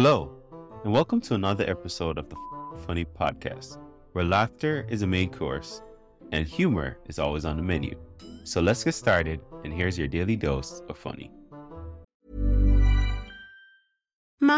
Hello, and welcome to another episode of the Funny Podcast, where laughter is a main course and humor is always on the menu. So let's get started, and here's your daily dose of funny.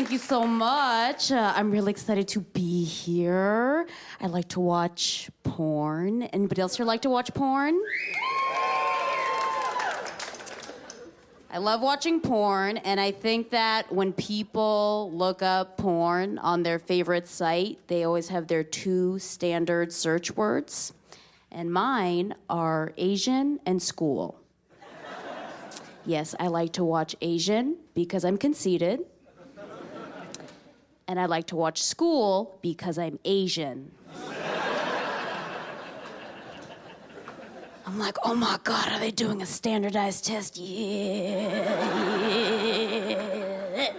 Thank you so much. Uh, I'm really excited to be here. I like to watch porn. Anybody else here like to watch porn? I love watching porn, and I think that when people look up porn on their favorite site, they always have their two standard search words. And mine are Asian and school. Yes, I like to watch Asian because I'm conceited. And I like to watch school because I'm Asian. I'm like, oh my God, are they doing a standardized test? Yeah. yeah.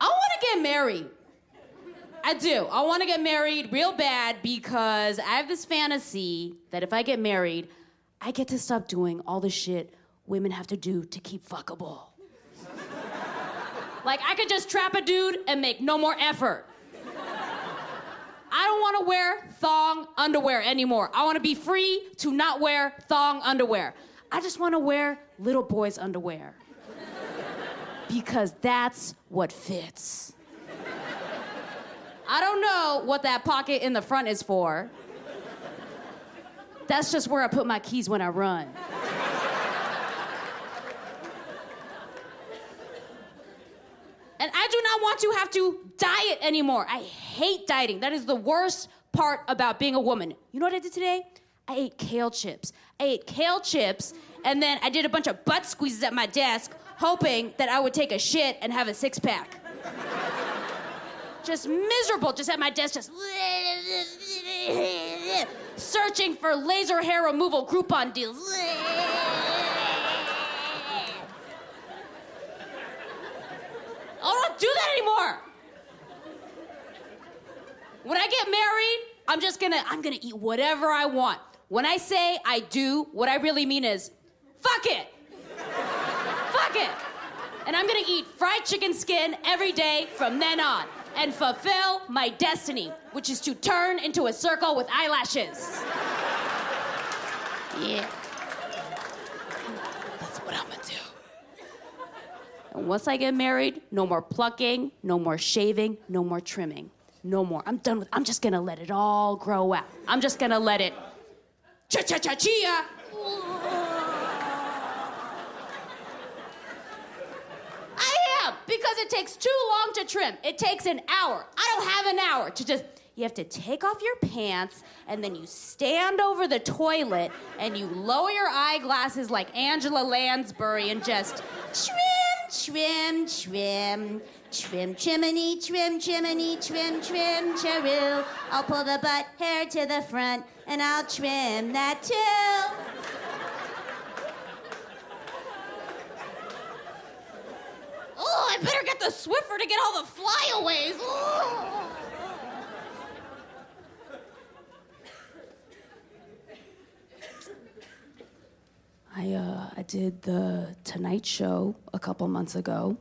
I want to get married. I do. I want to get married real bad because I have this fantasy that if I get married, I get to stop doing all the shit women have to do to keep fuckable. like, I could just trap a dude and make no more effort. I don't want to wear thong underwear anymore. I want to be free to not wear thong underwear. I just want to wear little boys' underwear. because that's what fits. I don't know what that pocket in the front is for. That's just where I put my keys when I run. And I do not want to have to diet anymore. I hate dieting. That is the worst part about being a woman. You know what I did today? I ate kale chips. I ate kale chips, and then I did a bunch of butt squeezes at my desk, hoping that I would take a shit and have a six pack just miserable, just at my desk, just searching for laser hair removal Groupon deals. I don't do that anymore. When I get married, I'm just gonna I'm gonna eat whatever I want. When I say I do, what I really mean is fuck it. fuck it. And I'm gonna eat fried chicken skin every day from then on and fulfill my destiny, which is to turn into a circle with eyelashes. Yeah. That's what I'm gonna do. And once I get married, no more plucking, no more shaving, no more trimming. No more. I'm done with I'm just gonna let it all grow out. I'm just gonna let it cha cha cha chia. I am because it takes too long to trim. It takes an hour. I don't have an hour to just. You have to take off your pants and then you stand over the toilet and you lower your eyeglasses like Angela Lansbury and just trim trim, trim, trim, chimney, trim, chimney, trim, trim, cheroo. I'll pull the butt hair to the front and I'll trim that too. Oh, I better get the Swiffer to get all the flyaways. Oh. I did the Tonight Show a couple months ago,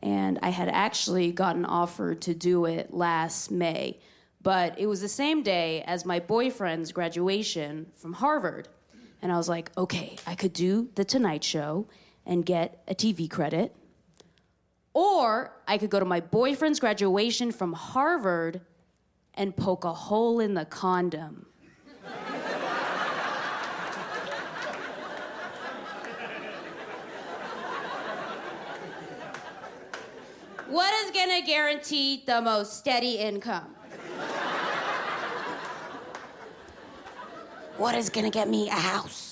and I had actually gotten offered to do it last May, but it was the same day as my boyfriend's graduation from Harvard, and I was like, okay, I could do the Tonight Show and get a TV credit, or I could go to my boyfriend's graduation from Harvard and poke a hole in the condom. What is gonna guarantee the most steady income? what is gonna get me a house?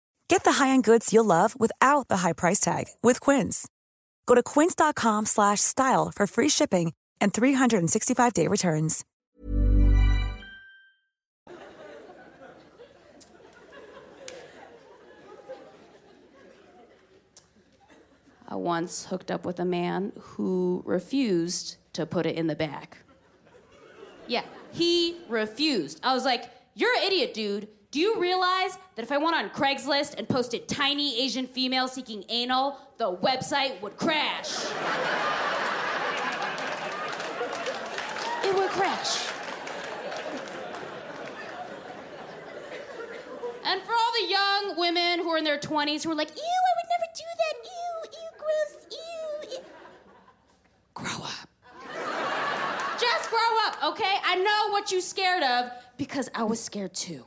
Get the high-end goods you'll love without the high price tag with Quince. Go to quince.com slash style for free shipping and 365-day returns. I once hooked up with a man who refused to put it in the back. Yeah, he refused. I was like, You're an idiot, dude. Do you realize that if I went on Craigslist and posted tiny Asian female seeking anal, the website would crash? it would crash. And for all the young women who are in their 20s who are like, ew, I would never do that, ew, ew, gross, ew. ew." Grow up. Just grow up, okay? I know what you're scared of because I was scared too.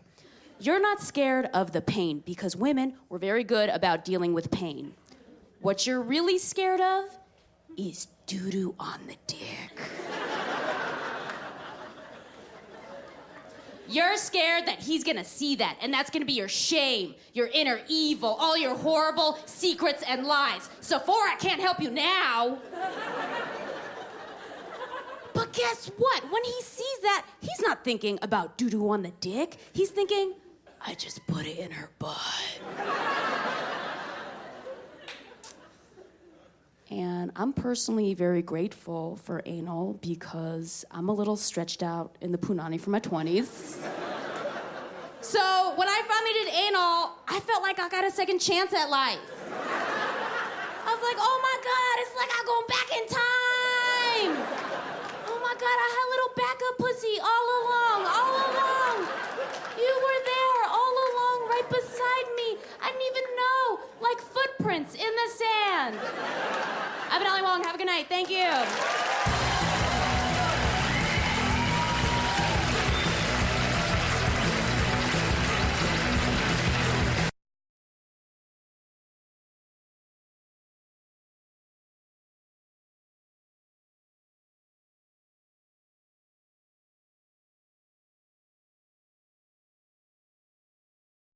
You're not scared of the pain because women were very good about dealing with pain. What you're really scared of is doo doo on the dick. You're scared that he's gonna see that, and that's gonna be your shame, your inner evil, all your horrible secrets and lies. Sephora can't help you now. But guess what? When he sees that, he's not thinking about doo doo on the dick. He's thinking, I just put it in her butt. And I'm personally very grateful for anal because I'm a little stretched out in the punani for my 20s. so when I finally did anal, I felt like I got a second chance at life. I was like, oh my God, it's like I'm going back in time. Oh my God, I had a little backup pussy all along, all along. You were there all along, right beside me. I didn't even know, like footprints in the. I've been Ali Wong. Have a good night. Thank you.